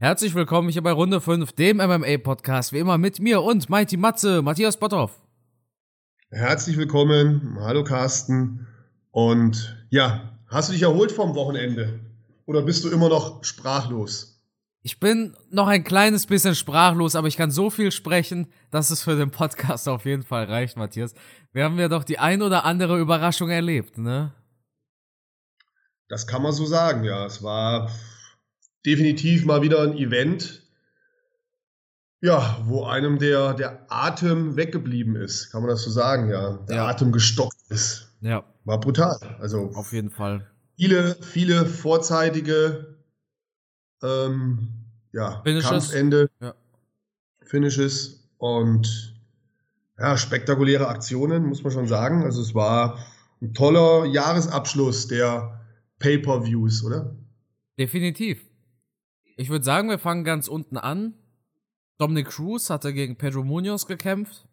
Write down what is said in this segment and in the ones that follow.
Herzlich willkommen hier bei Runde 5, dem MMA-Podcast, wie immer mit mir und Mighty Matze, Matthias Botthoff. Herzlich willkommen, hallo Carsten. Und ja, hast du dich erholt vom Wochenende? Oder bist du immer noch sprachlos? Ich bin noch ein kleines bisschen sprachlos, aber ich kann so viel sprechen, dass es für den Podcast auf jeden Fall reicht, Matthias. Wir haben ja doch die ein oder andere Überraschung erlebt, ne? Das kann man so sagen, ja. Es war definitiv mal wieder ein Event, ja, wo einem der, der Atem weggeblieben ist, kann man das so sagen, ja. Der ja. Atem gestockt ist. Ja. War brutal. Also auf jeden Fall. Viele, viele vorzeitige ähm, ja, Finishes. Kampfende, ja. Finishes und ja, spektakuläre Aktionen, muss man schon sagen. Also es war ein toller Jahresabschluss der Pay-per-Views, oder? Definitiv. Ich würde sagen, wir fangen ganz unten an. Dominic Cruz hatte gegen Pedro Munoz gekämpft.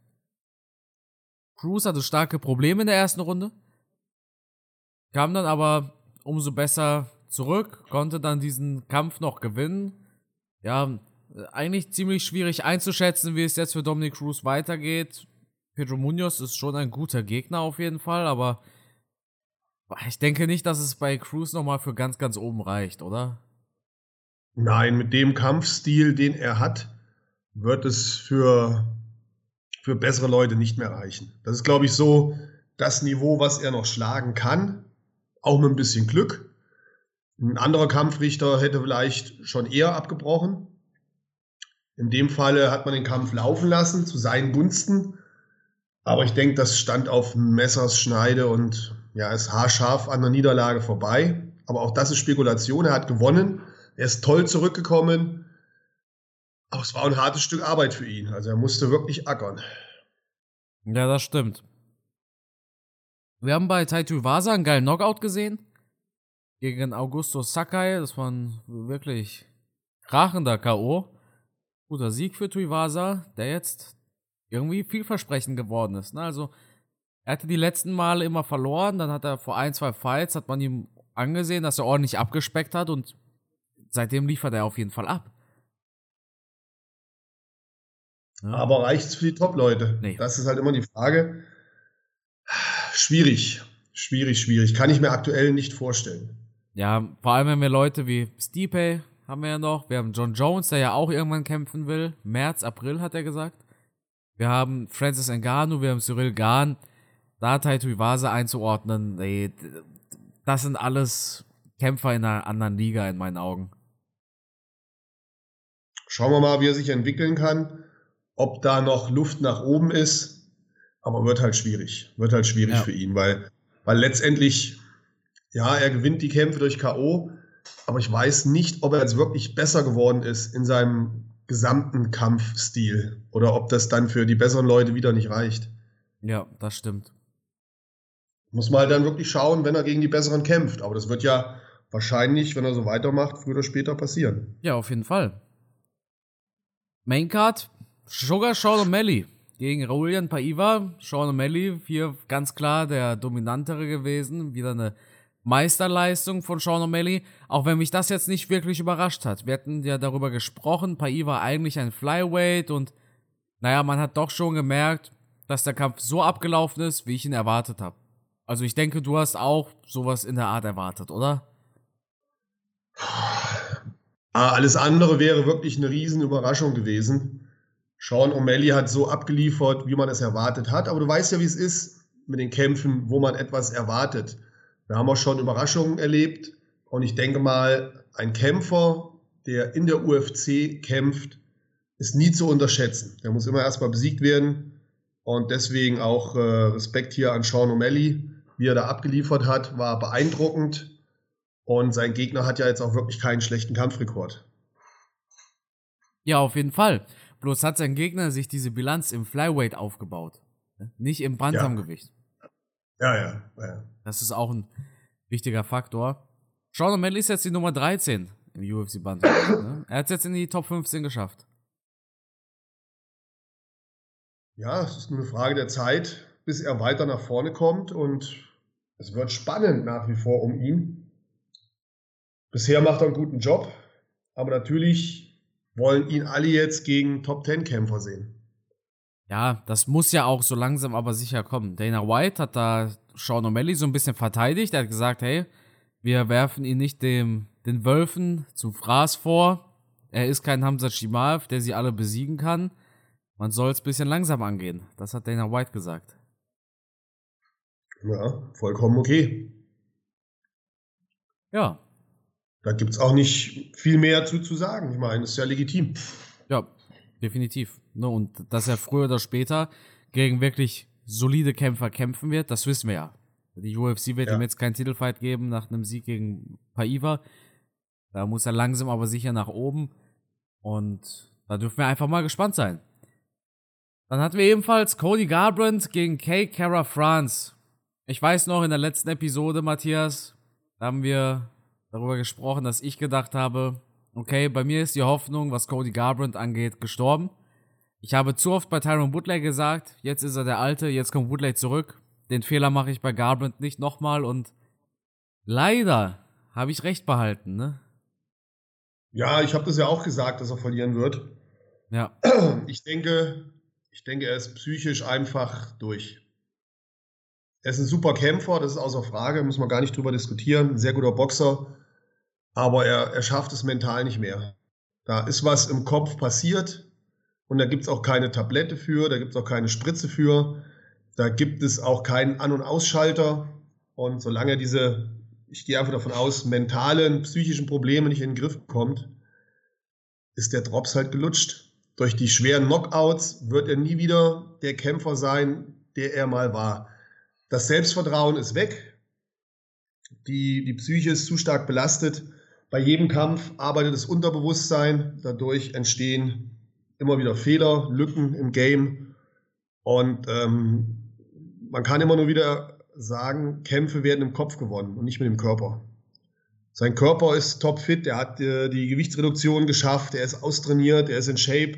Cruz hatte starke Probleme in der ersten Runde. Kam dann aber umso besser zurück, konnte dann diesen Kampf noch gewinnen. Ja, eigentlich ziemlich schwierig einzuschätzen, wie es jetzt für Dominic Cruz weitergeht. Pedro Munoz ist schon ein guter Gegner auf jeden Fall, aber ich denke nicht, dass es bei Cruz nochmal für ganz, ganz oben reicht, oder? Nein, mit dem Kampfstil, den er hat, wird es für, für bessere Leute nicht mehr reichen. Das ist, glaube ich, so das Niveau, was er noch schlagen kann, auch mit ein bisschen Glück. Ein anderer Kampfrichter hätte vielleicht schon eher abgebrochen. In dem Falle hat man den Kampf laufen lassen, zu seinen Gunsten. Aber ich denke, das stand auf Messers Schneide und ja, ist haarscharf an der Niederlage vorbei. Aber auch das ist Spekulation. Er hat gewonnen. Er ist toll zurückgekommen. Aber es war ein hartes Stück Arbeit für ihn. Also er musste wirklich ackern. Ja, das stimmt. Wir haben bei Taito Vasa einen geilen Knockout gesehen. Gegen Augusto Sakai. Das war ein wirklich krachender K.O. Guter Sieg für Tuivasa, der jetzt irgendwie vielversprechend geworden ist. Ne? Also, er hatte die letzten Male immer verloren. Dann hat er vor ein, zwei Fights, hat man ihm angesehen, dass er ordentlich abgespeckt hat und seitdem liefert er auf jeden Fall ab. Ja. Aber reicht es für die Top-Leute? Nee. Das ist halt immer die Frage. Schwierig, schwierig, schwierig. Kann ich mir aktuell nicht vorstellen. Ja, vor allem wenn wir Leute wie Stipe haben wir ja noch. Wir haben John Jones, der ja auch irgendwann kämpfen will. März, April hat er gesagt. Wir haben Francis Ngannou, wir haben Cyril Gahn. Da Taito Iwasa einzuordnen, nee, das sind alles Kämpfer in einer anderen Liga in meinen Augen. Schauen wir mal, wie er sich entwickeln kann, ob da noch Luft nach oben ist. Aber wird halt schwierig. Wird halt schwierig ja. für ihn, weil, weil letztendlich, ja, er gewinnt die Kämpfe durch K.O., aber ich weiß nicht, ob er jetzt wirklich besser geworden ist in seinem gesamten Kampfstil oder ob das dann für die besseren Leute wieder nicht reicht. Ja, das stimmt. Muss man halt dann wirklich schauen, wenn er gegen die Besseren kämpft. Aber das wird ja wahrscheinlich, wenn er so weitermacht, früher oder später passieren. Ja, auf jeden Fall. Maincard, Sugar Sean O'Malley gegen Raulian Paiva. Sean O'Malley hier ganz klar der dominantere gewesen. Wieder eine Meisterleistung von Sean O'Malley, auch wenn mich das jetzt nicht wirklich überrascht hat. Wir hatten ja darüber gesprochen, Paiva eigentlich ein Flyweight und naja, man hat doch schon gemerkt, dass der Kampf so abgelaufen ist, wie ich ihn erwartet habe. Also ich denke, du hast auch sowas in der Art erwartet, oder? Ah, alles andere wäre wirklich eine Riesenüberraschung gewesen. Sean O'Malley hat so abgeliefert, wie man es erwartet hat. Aber du weißt ja, wie es ist mit den Kämpfen, wo man etwas erwartet. Wir haben auch schon Überraschungen erlebt. Und ich denke mal, ein Kämpfer, der in der UFC kämpft, ist nie zu unterschätzen. Der muss immer erstmal besiegt werden. Und deswegen auch äh, Respekt hier an Sean O'Malley, wie er da abgeliefert hat, war beeindruckend. Und sein Gegner hat ja jetzt auch wirklich keinen schlechten Kampfrekord. Ja, auf jeden Fall. Bloß hat sein Gegner sich diese Bilanz im Flyweight aufgebaut. Ne? Nicht im Bantamgewicht. Ja. ja, ja, ja. Das ist auch ein wichtiger Faktor. Sean O'Malley ist jetzt die Nummer 13 im UFC Bantamgewicht. ne? Er hat es jetzt in die Top 15 geschafft. Ja, es ist nur eine Frage der Zeit, bis er weiter nach vorne kommt und es wird spannend nach wie vor um ihn. Bisher macht er einen guten Job, aber natürlich wollen ihn alle jetzt gegen Top-10-Kämpfer sehen. Ja, das muss ja auch so langsam aber sicher kommen. Dana White hat da Sean O'Malley so ein bisschen verteidigt. Er hat gesagt, hey, wir werfen ihn nicht dem, den Wölfen zum Fraß vor. Er ist kein Hamza Shimaev, der sie alle besiegen kann. Man soll es ein bisschen langsam angehen. Das hat Dana White gesagt. Ja, vollkommen okay. Ja. Da gibt es auch nicht viel mehr zu, zu sagen. Ich meine, ist ja legitim. Ja, definitiv. Ne, und dass er früher oder später gegen wirklich solide Kämpfer kämpfen wird, das wissen wir ja. Die UFC wird ja. ihm jetzt keinen Titelfight geben nach einem Sieg gegen Paiva. Da muss er langsam aber sicher nach oben. Und da dürfen wir einfach mal gespannt sein. Dann hatten wir ebenfalls Cody Garbrandt gegen Kay Cara France. Ich weiß noch, in der letzten Episode, Matthias, haben wir darüber gesprochen, dass ich gedacht habe, okay, bei mir ist die Hoffnung, was Cody Garbrandt angeht, gestorben. Ich habe zu oft bei Tyron Woodley gesagt, jetzt ist er der Alte, jetzt kommt Woodley zurück. Den Fehler mache ich bei Garbrandt nicht nochmal und leider habe ich recht behalten, ne? Ja, ich habe das ja auch gesagt, dass er verlieren wird. Ja. Ich denke, ich denke, er ist psychisch einfach durch. Er ist ein super Kämpfer, das ist außer Frage, muss man gar nicht drüber diskutieren. Ein sehr guter Boxer, aber er, er schafft es mental nicht mehr. Da ist was im Kopf passiert und da gibt es auch keine Tablette für, da gibt es auch keine Spritze für, da gibt es auch keinen An- und Ausschalter. Und solange diese, ich gehe einfach davon aus, mentalen, psychischen Probleme nicht in den Griff bekommt, ist der Drops halt gelutscht. Durch die schweren Knockouts wird er nie wieder der Kämpfer sein, der er mal war. Das Selbstvertrauen ist weg. Die, die Psyche ist zu stark belastet. Bei jedem Kampf arbeitet das Unterbewusstsein. Dadurch entstehen immer wieder Fehler, Lücken im Game. Und ähm, man kann immer nur wieder sagen, Kämpfe werden im Kopf gewonnen und nicht mit dem Körper. Sein Körper ist topfit, er hat äh, die Gewichtsreduktion geschafft, er ist austrainiert, er ist in Shape.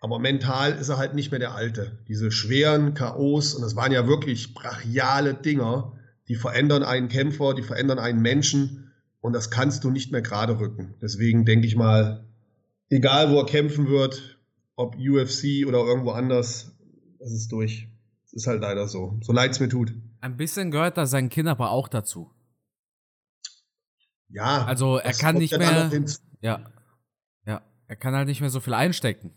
Aber mental ist er halt nicht mehr der Alte. Diese schweren KOs, und das waren ja wirklich brachiale Dinger, die verändern einen Kämpfer, die verändern einen Menschen und das kannst du nicht mehr gerade rücken. Deswegen denke ich mal, egal wo er kämpfen wird, ob UFC oder irgendwo anders, das ist durch. Das ist halt leider so. So leid es mir tut. Ein bisschen gehört da sein Kind aber auch dazu. Ja. Also er kann nicht mehr. Ja. Ja. Er kann halt nicht mehr so viel einstecken.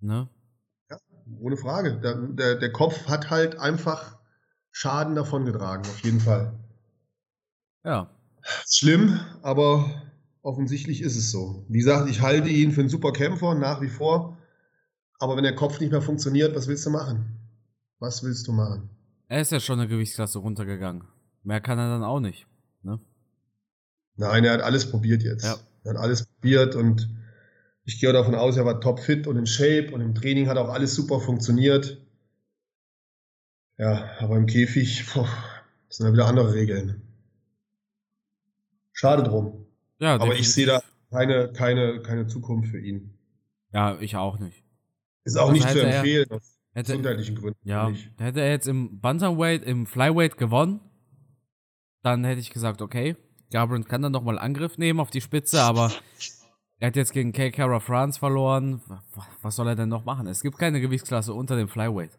Ne? Ja, ohne Frage. Der, der, der Kopf hat halt einfach Schaden davongetragen, auf jeden Fall. Ja. Schlimm, aber offensichtlich ist es so. Wie gesagt, ich halte ihn für einen super Kämpfer nach wie vor. Aber wenn der Kopf nicht mehr funktioniert, was willst du machen? Was willst du machen? Er ist ja schon eine Gewichtsklasse runtergegangen. Mehr kann er dann auch nicht. Ne? Nein, er hat alles probiert jetzt. Ja. Er hat alles probiert und ich gehe davon aus, er war topfit und in Shape und im Training hat auch alles super funktioniert. Ja, aber im Käfig boah, sind ja wieder andere Regeln. Schade drum. Ja, aber ich sehe da keine, keine, keine Zukunft für ihn. Ja, ich auch nicht. Ist auch also nicht zu empfehlen, er, aus hätte, gesundheitlichen Gründen. Ja, nicht. hätte er jetzt im Bantamweight, im Flyweight gewonnen, dann hätte ich gesagt, okay, Gabriel kann dann nochmal Angriff nehmen auf die Spitze, aber er hat jetzt gegen K. France verloren. Was soll er denn noch machen? Es gibt keine Gewichtsklasse unter dem Flyweight.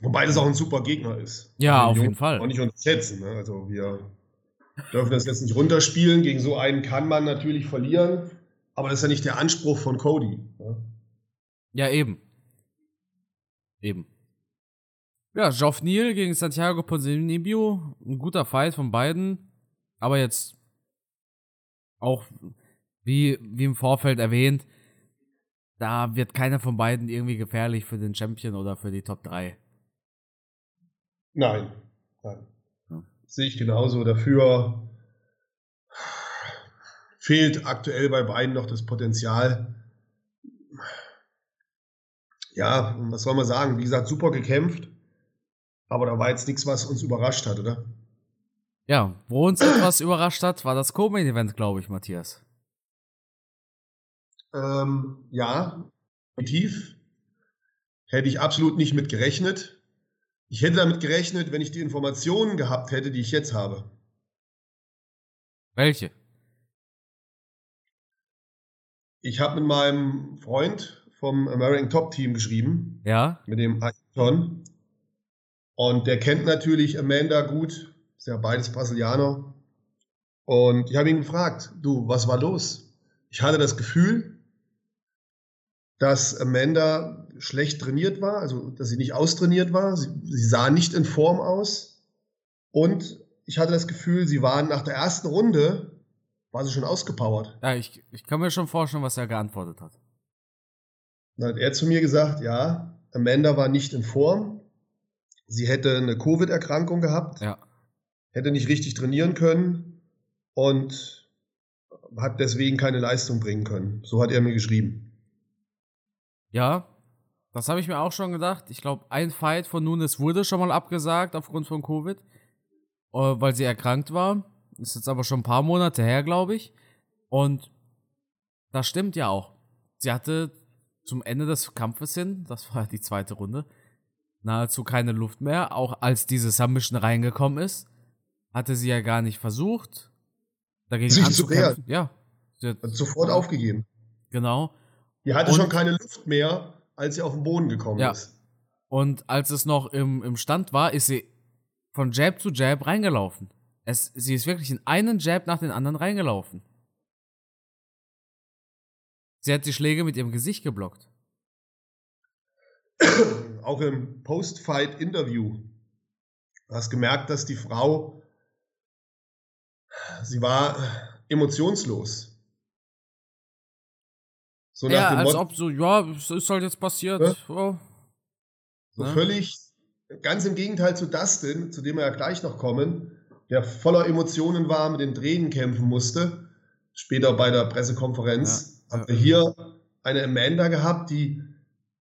Wobei das auch ein super Gegner ist. Ja, auf jeden Fall. Auch nicht unterschätzen. Ne? Also wir dürfen das jetzt nicht runterspielen. Gegen so einen kann man natürlich verlieren. Aber das ist ja nicht der Anspruch von Cody. Ne? Ja, eben. Eben. Ja, Geoff Neal gegen Santiago Ponzinibbio. Ein guter Fight von beiden. Aber jetzt auch wie, wie im Vorfeld erwähnt, da wird keiner von beiden irgendwie gefährlich für den Champion oder für die Top 3. Nein, nein. Sehe ich genauso. Dafür fehlt aktuell bei beiden noch das Potenzial. Ja, was soll man sagen? Wie gesagt, super gekämpft. Aber da war jetzt nichts, was uns überrascht hat, oder? Ja, wo uns etwas überrascht hat, war das Co-Main-Event, glaube ich, Matthias. Ähm, ja, definitiv. Hätte ich absolut nicht mit gerechnet. Ich hätte damit gerechnet, wenn ich die Informationen gehabt hätte, die ich jetzt habe. Welche? Ich habe mit meinem Freund vom American Top Team geschrieben. Ja. Mit dem Ton. Und der kennt natürlich Amanda gut. Ist ja beides Brasilianer. Und ich habe ihn gefragt, du, was war los? Ich hatte das Gefühl, dass Amanda schlecht trainiert war, also dass sie nicht austrainiert war. Sie, sie sah nicht in Form aus. Und ich hatte das Gefühl, sie waren nach der ersten Runde, war sie schon ausgepowert. Ja, ich, ich kann mir schon vorstellen, was er geantwortet hat. Dann hat er zu mir gesagt, ja, Amanda war nicht in Form. Sie hätte eine Covid-Erkrankung gehabt. Ja. Hätte nicht richtig trainieren können und hat deswegen keine Leistung bringen können. So hat er mir geschrieben. Ja, das habe ich mir auch schon gedacht. Ich glaube, ein Fight von Nunes wurde schon mal abgesagt aufgrund von Covid, äh, weil sie erkrankt war. Ist jetzt aber schon ein paar Monate her, glaube ich. Und das stimmt ja auch. Sie hatte zum Ende des Kampfes hin, das war die zweite Runde, nahezu keine Luft mehr. Auch als diese Submission reingekommen ist, hatte sie ja gar nicht versucht, dagegen Sich anzukämpfen. zu Ja. Sie hat sofort aufgegeben. Genau. Die hatte Und- schon keine Luft mehr, als sie auf den Boden gekommen Ja. ist. Und als es noch im, im Stand war, ist sie von Jab zu Jab reingelaufen. Es, sie ist wirklich in einen Jab nach den anderen reingelaufen. Sie hat die Schläge mit ihrem Gesicht geblockt. Auch im Post-Fight-Interview. Du hast gemerkt, dass die Frau, sie war emotionslos. So ja, als ob so, ja, es ist halt jetzt passiert. Ja. Oh. So Ne? völlig, ganz im Gegenteil zu Dustin, zu dem wir ja gleich noch kommen, der voller Emotionen war, mit den Tränen kämpfen musste. Später bei der Pressekonferenz Ja, haben wir hier eine Amanda gehabt, die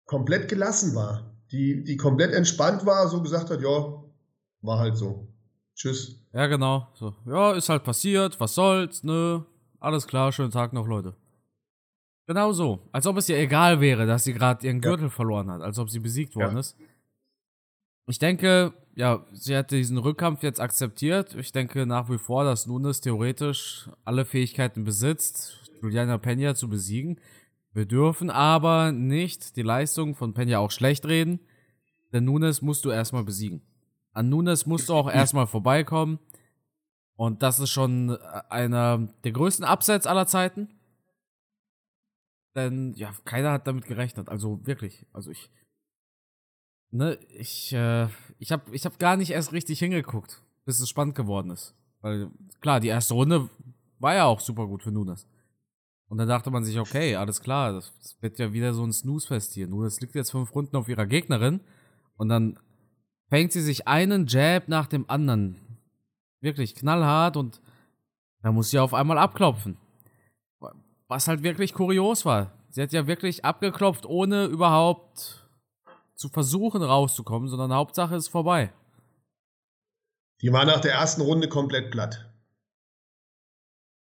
komplett gelassen war, die, die komplett entspannt war, so gesagt hat, ja, war halt so. Tschüss. Ja, genau. So, ja, ist halt passiert, was soll's, ne? Alles klar, schönen Tag noch, Leute. Genau so. Als ob es ihr egal wäre, dass sie gerade ihren Ja. Gürtel verloren hat, als ob sie besiegt Ja. worden ist. Ich denke, ja, sie hat diesen Rückkampf jetzt akzeptiert. Ich denke nach wie vor, dass Nunes theoretisch alle Fähigkeiten besitzt, Juliana Pena zu besiegen. Wir dürfen aber nicht die Leistung von Pena auch schlecht reden, denn Nunes musst du erstmal besiegen. An Nunes musst du auch erstmal vorbeikommen. Und das ist schon einer der größten Upsets aller Zeiten. Denn, ja, keiner hat damit gerechnet. Also wirklich. Also ich. Ne, ich, äh, ich hab, ich hab gar nicht erst richtig hingeguckt, bis es spannend geworden ist. Weil, klar, die erste Runde war ja auch super gut für Nunes. Und dann dachte man sich, okay, alles klar, das, das wird ja wieder so ein Snooze-Fest hier. Nunes liegt jetzt fünf Runden auf ihrer Gegnerin. Und dann fängt sie sich einen Jab nach dem anderen. Wirklich knallhart und da muss sie auf einmal abklopfen. Was halt wirklich kurios war. Sie hat ja wirklich abgeklopft, ohne überhaupt zu versuchen rauszukommen, sondern Hauptsache ist vorbei. Die war nach der ersten Runde komplett platt.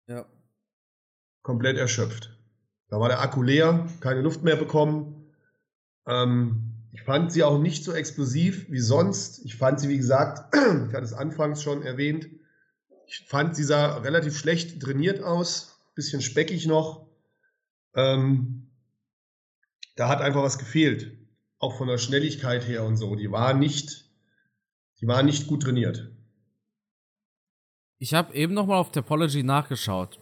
Ja. komplett erschöpft. Da war der Akku leer, keine Luft mehr bekommen. Ähm, ich fand sie auch nicht so explosiv wie sonst. Ich fand sie, wie gesagt, ich hatte es anfangs schon erwähnt, ich fand, sie sah relativ schlecht trainiert aus, bisschen speckig noch. Ähm, da hat einfach was gefehlt, auch von der Schnelligkeit her und so. Die war nicht, die war nicht gut trainiert. Ich habe eben nochmal auf Topology nachgeschaut.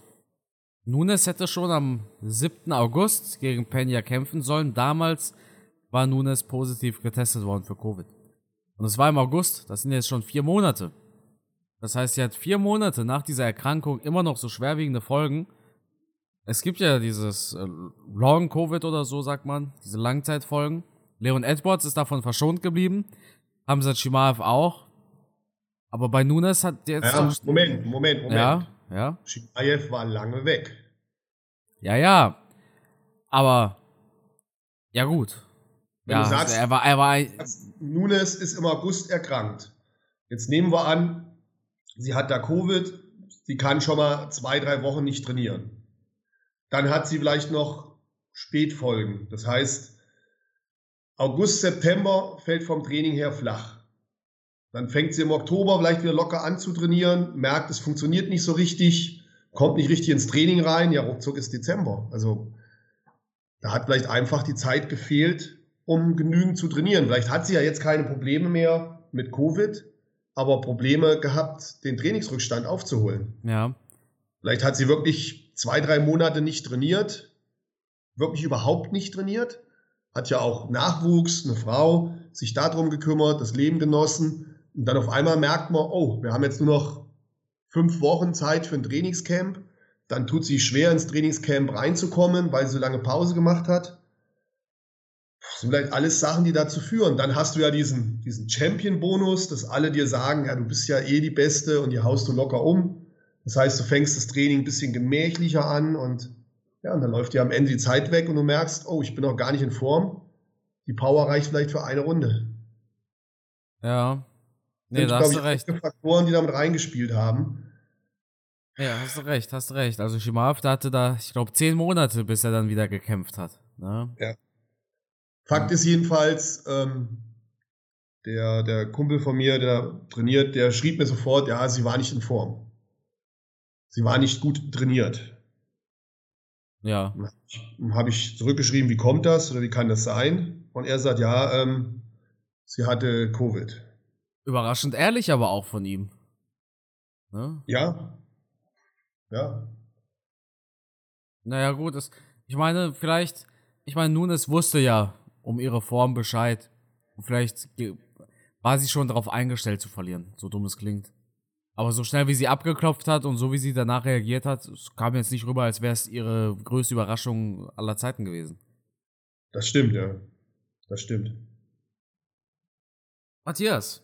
Nunes hätte schon am 7. August gegen Pena kämpfen sollen. Damals war Nunes positiv getestet worden für Covid. Und es war im August. Das sind jetzt schon vier Monate. Das heißt, sie hat vier Monate nach dieser Erkrankung immer noch so schwerwiegende Folgen. Es gibt ja dieses äh, Long Covid oder so, sagt man, diese Langzeitfolgen. Leon Edwards ist davon verschont geblieben. Hamza Chimaev auch. Aber bei Nunes hat jetzt. Ja, Moment, Moment, Moment. Ja, ja. Chimaev war lange weg. Ja, ja. Aber. Ja, gut. Wenn ja, du sagst- er war, er war Nunes ist im August erkrankt. Jetzt nehmen wir an, sie hat da Covid, sie kann schon mal zwei, drei Wochen nicht trainieren. Dann hat sie vielleicht noch Spätfolgen. Das heißt, August, September fällt vom Training her flach. Dann fängt sie im Oktober vielleicht wieder locker an zu trainieren, merkt, es funktioniert nicht so richtig, kommt nicht richtig ins Training rein. Ja, ruckzuck ist Dezember. Also Da hat vielleicht einfach die Zeit gefehlt, um genügend zu trainieren. Vielleicht hat sie ja jetzt keine Probleme mehr mit Covid, aber Probleme gehabt, den Trainingsrückstand aufzuholen. Ja. Vielleicht hat sie wirklich zwei, drei Monate nicht trainiert, wirklich überhaupt nicht trainiert, hat ja auch Nachwuchs, eine Frau, sich darum gekümmert, das Leben genossen. Und dann auf einmal merkt man, oh, wir haben jetzt nur noch fünf Wochen Zeit für ein Trainingscamp. Dann tut sie schwer, ins Trainingscamp reinzukommen, weil sie so lange Pause gemacht hat. Das sind vielleicht alles Sachen, die dazu führen. Dann hast du ja diesen, diesen Champion-Bonus, dass alle dir sagen, ja, du bist ja eh die Beste und die haust du locker um. Das heißt, du fängst das Training ein bisschen gemächlicher an und ja, und dann läuft dir am Ende die Zeit weg und du merkst, oh, ich bin noch gar nicht in Form. Die Power reicht vielleicht für eine Runde. Ja. Nee, da hast du recht. Faktoren, die damit reingespielt haben. Ja, hast du recht, hast du recht. Also Shimaev, der hatte da, ich glaube, zehn Monate, bis er dann wieder gekämpft hat. Ne? Ja. Fakt ist jedenfalls, ähm, der, der Kumpel von mir, der trainiert, der schrieb mir sofort, ja, sie war nicht in Form. Sie war nicht gut trainiert. Ja. Habe ich zurückgeschrieben, wie kommt das oder wie kann das sein? Und er sagt, ja, ähm, sie hatte Covid. Überraschend ehrlich aber auch von ihm. Ne? Ja. Ja. Naja, gut, das, ich meine, vielleicht, ich meine, Nunes wusste ja um ihre Form Bescheid. Und vielleicht war sie schon darauf eingestellt zu verlieren, so dumm es klingt. Aber so schnell wie sie abgeklopft hat und so wie sie danach reagiert hat, kam jetzt nicht rüber, als wäre es ihre größte Überraschung aller Zeiten gewesen. Das stimmt, ja. Das stimmt. Matthias,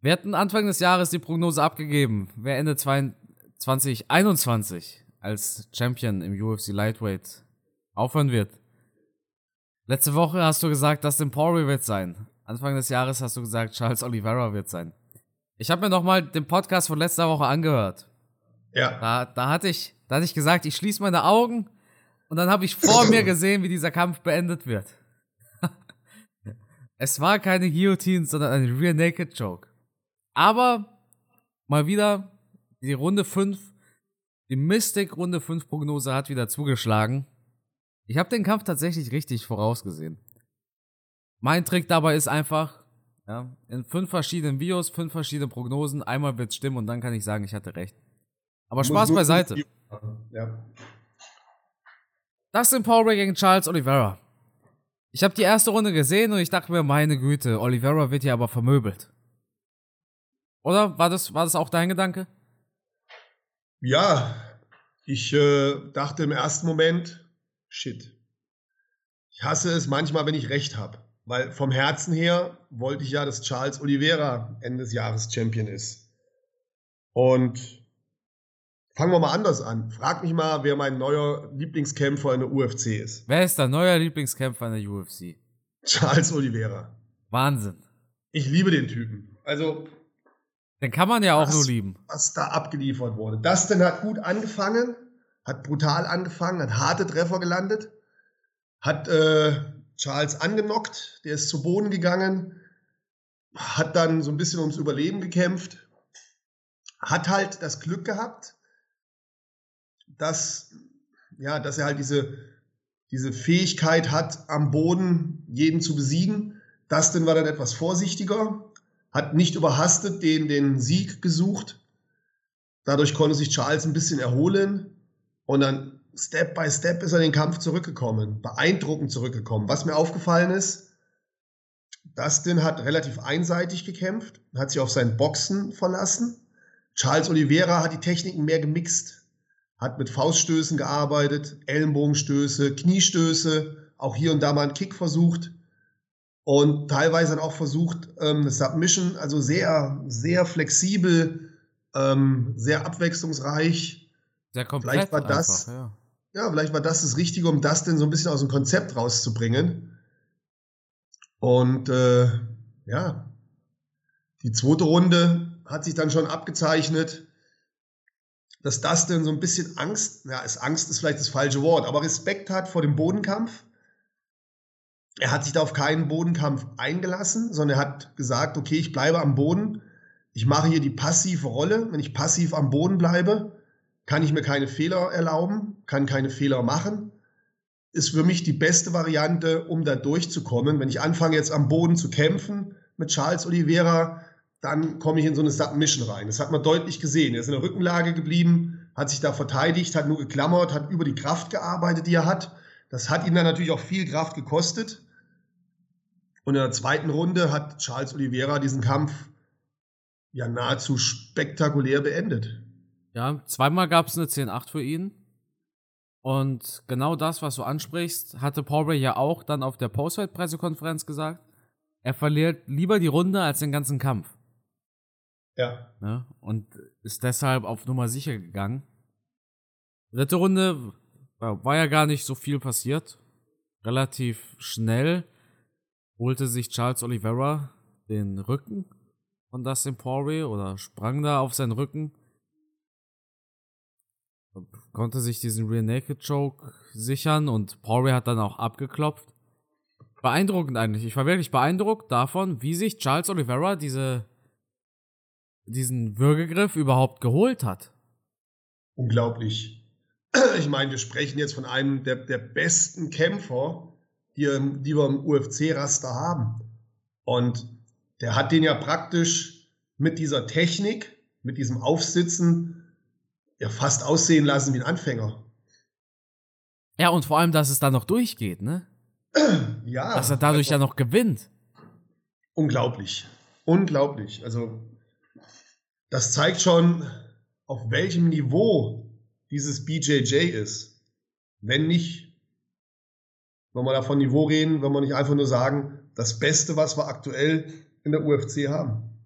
wir hatten Anfang des Jahres die Prognose abgegeben, wer Ende 2021 als Champion im UFC Lightweight aufhören wird. Letzte Woche hast du gesagt, Dustin Poirier wird sein. Anfang des Jahres hast du gesagt, Charles Oliveira wird sein. Ich habe mir nochmal den Podcast von letzter Woche angehört. Ja. Da, da, hatte ich, da hatte ich gesagt, ich schließe meine Augen und dann habe ich vor mir gesehen, wie dieser Kampf beendet wird. es war keine Guillotine, sondern ein Rear Naked Choke. Aber mal wieder die Runde 5, die Mystic Runde 5 Prognose hat wieder zugeschlagen. Ich habe den Kampf tatsächlich richtig vorausgesehen. Mein Trick dabei ist einfach, ja, in fünf verschiedenen Videos, fünf verschiedene Prognosen, einmal wird es stimmen und dann kann ich sagen, ich hatte recht. Aber Spaß beiseite. Ja. Dustin Poirier gegen Charles Oliveira. Ich habe die erste Runde gesehen und ich dachte mir, meine Güte, Oliveira wird hier aber vermöbelt. Oder war das, war das auch dein Gedanke? Ja, ich äh, dachte im ersten Moment, shit. Ich hasse es manchmal, wenn ich recht habe. Weil vom Herzen her wollte ich ja, dass Charles Oliveira Ende des Jahres Champion ist. Und fangen wir mal anders an. Frag mich mal, wer mein neuer Lieblingskämpfer in der UFC ist. Wer ist dein neuer Lieblingskämpfer in der UFC? Charles Oliveira. Wahnsinn. Ich liebe den Typen. Also, den kann man ja auch was, nur lieben. Was da abgeliefert wurde. Dustin hat gut angefangen, hat brutal angefangen, hat harte Treffer gelandet, hat äh, Charles angenockt, der ist zu Boden gegangen, hat dann so ein bisschen ums Überleben gekämpft, hat halt das Glück gehabt, dass, ja, dass er halt diese, diese Fähigkeit hat, am Boden jeden zu besiegen. Dustin war dann etwas vorsichtiger, hat nicht überhastet den, den Sieg gesucht. Dadurch konnte sich Charles ein bisschen erholen und dann Step by Step ist er in den Kampf zurückgekommen, beeindruckend zurückgekommen. Was mir aufgefallen ist, Dustin hat relativ einseitig gekämpft, hat sich auf sein Boxen verlassen. Charles Oliveira hat die Techniken mehr gemixt, hat mit Fauststößen gearbeitet, Ellenbogenstöße, Kniestöße, auch hier und da mal einen Kick versucht und teilweise dann auch versucht, ähm, eine Submission, also sehr, sehr flexibel, ähm, sehr abwechslungsreich. Sehr komplett vielleicht war das, einfach, ja. Ja. vielleicht war das das Richtige, um das denn so ein bisschen aus dem Konzept rauszubringen. Und äh, ja, die zweite Runde hat sich dann schon abgezeichnet, dass das denn so ein bisschen Angst, ja, ist Angst ist vielleicht das falsche Wort, aber Respekt hat vor dem Bodenkampf er hat sich da auf keinen Bodenkampf eingelassen, sondern er hat gesagt, okay, ich bleibe am Boden, ich mache hier die passive Rolle. Wenn ich passiv am Boden bleibe, kann ich mir keine Fehler erlauben, kann keine Fehler machen. ist für mich die beste Variante, um da durchzukommen. Wenn ich anfange jetzt am Boden zu kämpfen mit Charles Oliveira, dann komme ich in so eine Submission rein. Das hat man deutlich gesehen. Er ist in der Rückenlage geblieben, hat sich da verteidigt, hat nur geklammert, hat über die Kraft gearbeitet, die er hat. Das hat ihn dann natürlich auch viel Kraft gekostet. Und in der zweiten Runde hat Charles Oliveira diesen Kampf ja nahezu spektakulär beendet. Ja, zweimal gab es eine 10-8 für ihn. Und genau das, was du ansprichst, hatte Paul ja auch dann auf der Postfight-Pressekonferenz gesagt. Er verliert lieber die Runde als den ganzen Kampf. Ja. Ne? Und ist deshalb auf Nummer sicher gegangen. Dritte Runde war ja gar nicht so viel passiert. Relativ schnell holte sich Charles Oliveira den Rücken von Dustin Poirier oder sprang da auf seinen Rücken. Konnte sich diesen Rear Naked Choke sichern und Poirier hat dann auch abgeklopft. Beeindruckend eigentlich. Ich war wirklich beeindruckt davon, wie sich Charles Oliveira diese diesen Würgegriff überhaupt geholt hat. Unglaublich. Ich meine, wir sprechen jetzt von einem der, der besten Kämpfer, die, die wir im UFC-Raster haben. Und der hat den ja praktisch mit dieser Technik, mit diesem Aufsitzen, ja fast aussehen lassen wie ein Anfänger. Ja, und vor allem, dass es da noch durchgeht, ne? Ja. Dass er dadurch ja noch gewinnt. Unglaublich. Unglaublich. Also, das zeigt schon, auf welchem Niveau dieses BJJ ist. Wenn nicht, wenn wir da von Niveau reden, wenn wir nicht einfach nur sagen, das Beste, was wir aktuell in der UFC haben.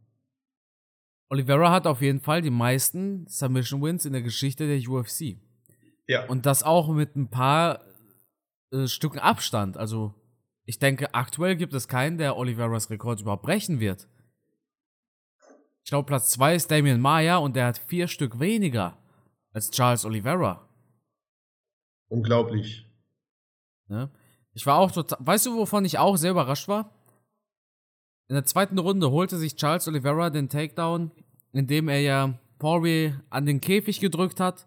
Oliveira hat auf jeden Fall die meisten Submission Wins in der Geschichte der UFC. Ja. Und das auch mit ein paar äh, Stücken Abstand. Also, ich denke, aktuell gibt es keinen, der Oliveras Rekord überhaupt brechen wird. Ich glaube, Platz 2 ist Damien Maya und der hat vier Stück weniger als Charles Oliveira. Unglaublich. Ne? Ich war auch total. Weißt du, wovon ich auch sehr überrascht war? In der zweiten Runde holte sich Charles Oliveira den Takedown, indem er ja Poirier an den Käfig gedrückt hat.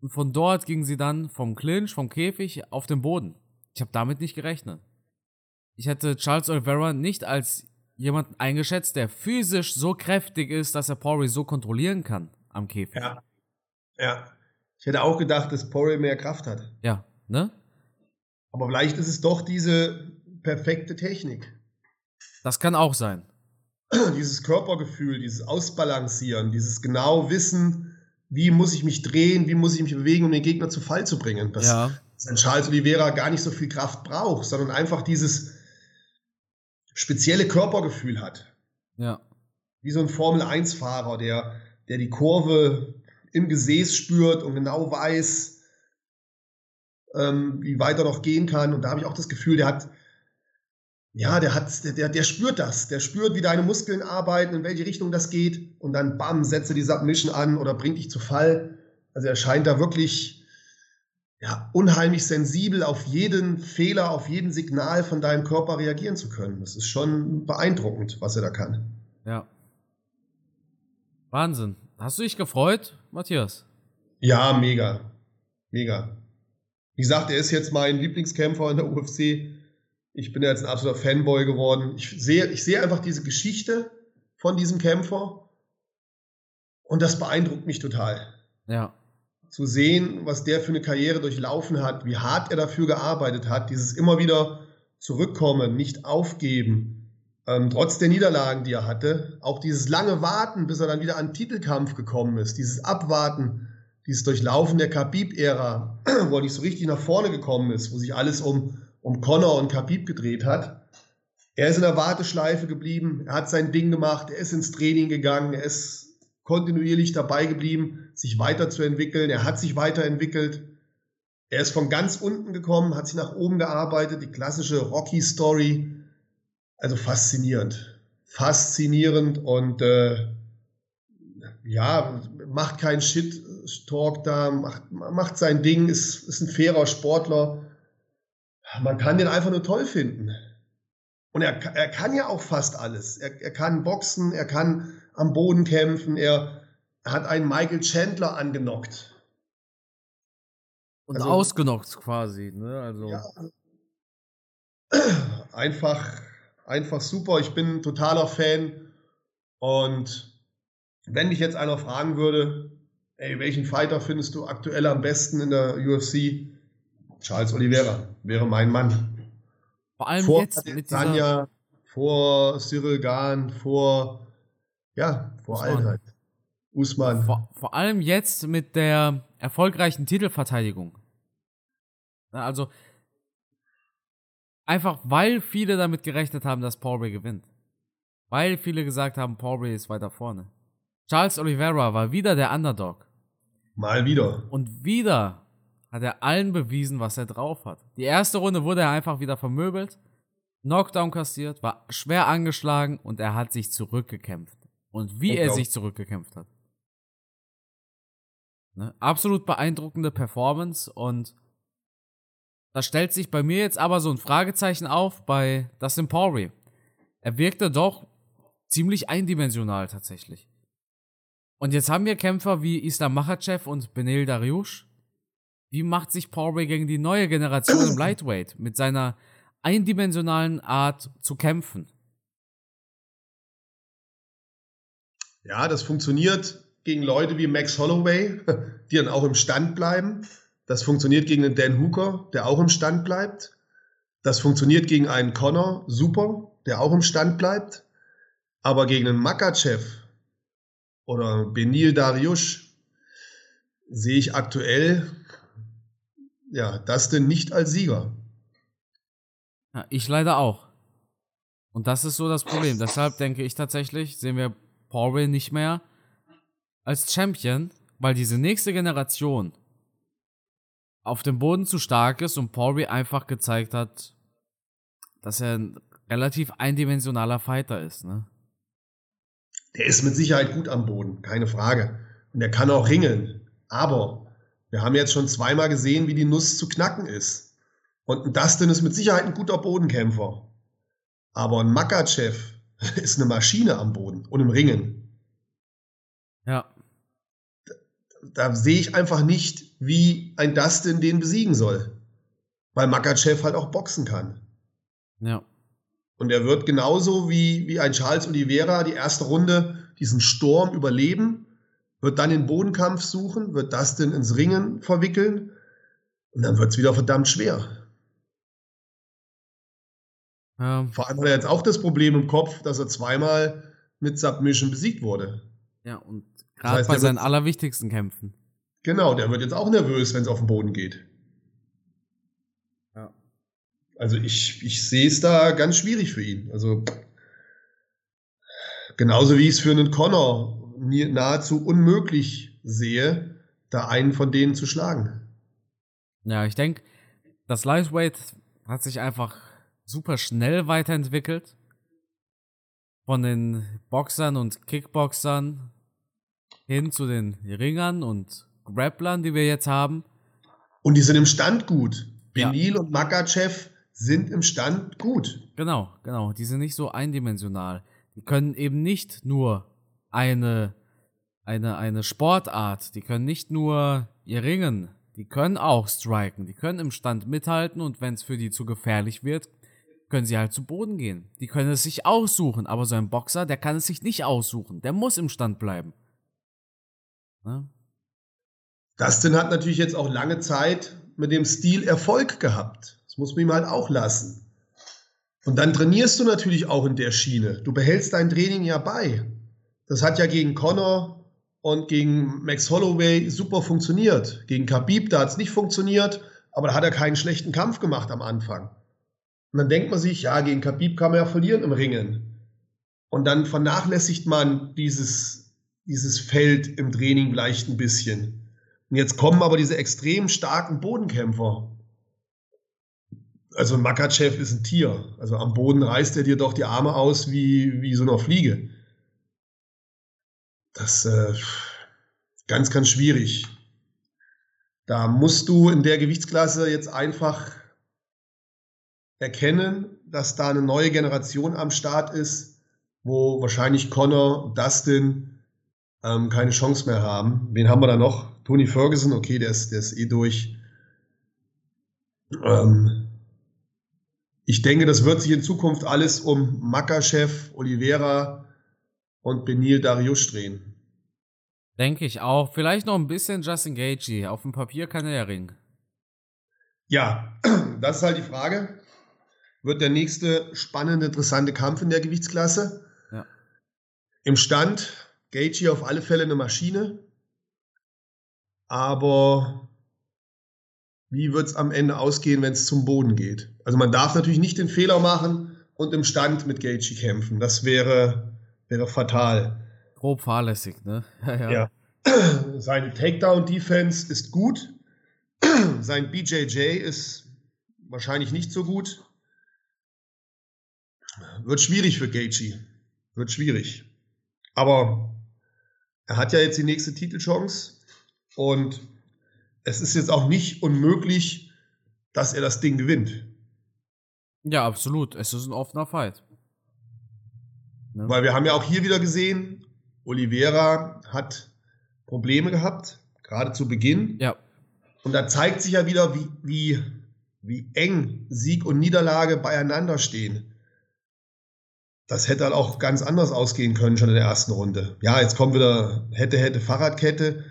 Und von dort ging sie dann vom Clinch, vom Käfig auf den Boden. Ich habe damit nicht gerechnet. Ich hätte Charles Oliveira nicht als jemanden eingeschätzt, der physisch so kräftig ist, dass er Poirier so kontrollieren kann am Käfig. Ja. Ja. Ich hätte auch gedacht, dass Poirier mehr Kraft hat. Ja, ne? Aber vielleicht ist es doch diese perfekte Technik. Das kann auch sein. Dieses Körpergefühl, dieses Ausbalancieren, dieses genau Wissen, wie muss ich mich drehen, wie muss ich mich bewegen, um den Gegner zu Fall zu bringen. Dass, ja. dass ein Charles Oliveira gar nicht so viel Kraft braucht, sondern einfach dieses spezielle Körpergefühl hat. Ja. Wie so ein Formel-1-Fahrer, der, der die Kurve im Gesäß spürt und genau weiß, ähm, wie weit er noch gehen kann. Und da habe ich auch das Gefühl, der hat, ja, der hat, der, der spürt das. Der spürt, wie deine Muskeln arbeiten, in welche Richtung das geht. Und dann, bam, setze die Submission an oder bringt dich zu Fall. Also er scheint da wirklich ja, unheimlich sensibel auf jeden Fehler, auf jeden Signal von deinem Körper reagieren zu können. Das ist schon beeindruckend, was er da kann. Ja. Wahnsinn. Hast du dich gefreut, Matthias? Ja, mega. Mega. Wie gesagt, er ist jetzt mein Lieblingskämpfer in der UFC. Ich bin jetzt ein absoluter Fanboy geworden. Ich sehe, ich sehe einfach diese Geschichte von diesem Kämpfer und das beeindruckt mich total. Ja zu sehen, was der für eine Karriere durchlaufen hat, wie hart er dafür gearbeitet hat, dieses immer wieder zurückkommen, nicht aufgeben, ähm, trotz der Niederlagen, die er hatte, auch dieses lange Warten, bis er dann wieder an den Titelkampf gekommen ist, dieses Abwarten, dieses Durchlaufen der Khabib-Ära, wo er nicht so richtig nach vorne gekommen ist, wo sich alles um, um Connor und Khabib gedreht hat. Er ist in der Warteschleife geblieben, er hat sein Ding gemacht, er ist ins Training gegangen, er ist kontinuierlich dabei geblieben, sich weiterzuentwickeln. Er hat sich weiterentwickelt. Er ist von ganz unten gekommen, hat sich nach oben gearbeitet, die klassische Rocky-Story. Also faszinierend. Faszinierend und äh, ja, macht keinen Shit-Talk da, macht, macht sein Ding, ist, ist ein fairer Sportler. Man kann den einfach nur toll finden. Und er, er kann ja auch fast alles. Er, er kann boxen, er kann am Boden kämpfen. Er hat einen Michael Chandler angenockt. Und also, ausgenockt quasi, ne? Also. Ja. Einfach, einfach super. Ich bin ein totaler Fan. Und wenn mich jetzt einer fragen würde, ey, welchen Fighter findest du aktuell am besten in der UFC? Charles Oliveira wäre mein Mann. Vor allem vor jetzt mit Sanja, vor Cyril Gahn, vor ja, vor Usman. allen halt. Usman. Vor, vor allem jetzt mit der erfolgreichen Titelverteidigung. Also einfach weil viele damit gerechnet haben, dass Paul Ray gewinnt. Weil viele gesagt haben, Paul Ray ist weiter vorne. Charles Oliveira war wieder der Underdog. Mal wieder. Und wieder hat er allen bewiesen, was er drauf hat. Die erste Runde wurde er einfach wieder vermöbelt, Knockdown kassiert, war schwer angeschlagen und er hat sich zurückgekämpft. Und wie er sich zurückgekämpft hat. Ne? Absolut beeindruckende Performance und da stellt sich bei mir jetzt aber so ein Fragezeichen auf bei Dustin Poirier. Er wirkte doch ziemlich eindimensional tatsächlich. Und jetzt haben wir Kämpfer wie Islam Makhachev und Benel Dariush. Wie macht sich Poirier gegen die neue Generation im Lightweight mit seiner eindimensionalen Art zu kämpfen? Ja, das funktioniert gegen Leute wie Max Holloway, die dann auch im Stand bleiben. Das funktioniert gegen den Dan Hooker, der auch im Stand bleibt. Das funktioniert gegen einen Connor, super, der auch im Stand bleibt. Aber gegen einen Makachev, oder Benil Dariush sehe ich aktuell ja, das denn nicht als Sieger. Ja, ich leider auch. Und das ist so das Problem. Deshalb denke ich tatsächlich, sehen wir Paul nicht mehr als Champion, weil diese nächste Generation auf dem Boden zu stark ist und Paul einfach gezeigt hat, dass er ein relativ eindimensionaler Fighter ist, ne? Der ist mit Sicherheit gut am Boden, keine Frage. Und der kann auch ringeln. Aber wir haben jetzt schon zweimal gesehen, wie die Nuss zu knacken ist. Und ein Dustin ist mit Sicherheit ein guter Bodenkämpfer. Aber ein Makachev ist eine Maschine am Boden und im Ringen. Ja. Da, da sehe ich einfach nicht, wie ein Dustin den besiegen soll. Weil Makachev halt auch boxen kann. Ja. Und er wird genauso wie, wie ein Charles Oliveira die erste Runde diesen Sturm überleben, wird dann den Bodenkampf suchen, wird das denn ins Ringen verwickeln und dann wird es wieder verdammt schwer. Ja. Vor allem hat er jetzt auch das Problem im Kopf, dass er zweimal mit Submission besiegt wurde. Ja, und gerade das heißt, bei seinen wird, allerwichtigsten Kämpfen. Genau, der wird jetzt auch nervös, wenn es auf den Boden geht. Also ich, ich sehe es da ganz schwierig für ihn. Also genauso wie ich es für einen Connor mir nahezu unmöglich sehe, da einen von denen zu schlagen. Ja, ich denke, das Lightweight hat sich einfach super schnell weiterentwickelt. Von den Boxern und Kickboxern hin zu den Ringern und Grapplern, die wir jetzt haben. Und die sind im Stand gut. Benil ja. und Makachev sind im Stand gut. Genau, genau. Die sind nicht so eindimensional. Die können eben nicht nur eine, eine, eine Sportart, die können nicht nur ihr Ringen, die können auch striken, die können im Stand mithalten und wenn es für die zu gefährlich wird, können sie halt zu Boden gehen. Die können es sich aussuchen, aber so ein Boxer, der kann es sich nicht aussuchen. Der muss im Stand bleiben. Ne? Dustin hat natürlich jetzt auch lange Zeit mit dem Stil Erfolg gehabt. Das muss man ihm halt auch lassen. Und dann trainierst du natürlich auch in der Schiene. Du behältst dein Training ja bei. Das hat ja gegen Connor und gegen Max Holloway super funktioniert. Gegen Khabib, da hat es nicht funktioniert, aber da hat er keinen schlechten Kampf gemacht am Anfang. Und dann denkt man sich, ja, gegen Khabib kann man ja verlieren im Ringen. Und dann vernachlässigt man dieses, dieses Feld im Training leicht ein bisschen. Und jetzt kommen aber diese extrem starken Bodenkämpfer also Makachev ist ein Tier. Also am Boden reißt er dir doch die Arme aus wie, wie so eine Fliege. Das äh, ganz, ganz schwierig. Da musst du in der Gewichtsklasse jetzt einfach erkennen, dass da eine neue Generation am Start ist, wo wahrscheinlich Connor, Dustin ähm, keine Chance mehr haben. Wen haben wir da noch? Tony Ferguson, okay, der ist, der ist eh durch. Ähm, ich denke, das wird sich in Zukunft alles um Makachev, Oliveira und Benil Dariush drehen. Denke ich auch. Vielleicht noch ein bisschen Justin Gaethje. Auf dem Papier kann er ja ringen. Ja, das ist halt die Frage. Wird der nächste spannende, interessante Kampf in der Gewichtsklasse? Ja. Im Stand Gaethje auf alle Fälle eine Maschine. Aber wie wird es am Ende ausgehen, wenn es zum Boden geht? Also man darf natürlich nicht den Fehler machen und im Stand mit Gaethje kämpfen. Das wäre, wäre fatal. Grob fahrlässig, ne? ja. ja. Seine Takedown-Defense ist gut. Sein BJJ ist wahrscheinlich nicht so gut. Wird schwierig für Gaethje. Wird schwierig. Aber er hat ja jetzt die nächste Titelchance und es ist jetzt auch nicht unmöglich, dass er das Ding gewinnt. Ja, absolut. Es ist ein offener Fight. Ne? Weil wir haben ja auch hier wieder gesehen, Oliveira hat Probleme gehabt, gerade zu Beginn. Ja. Und da zeigt sich ja wieder, wie, wie, wie eng Sieg und Niederlage beieinander stehen. Das hätte halt auch ganz anders ausgehen können schon in der ersten Runde. Ja, jetzt kommt wieder hätte, hätte, Fahrradkette.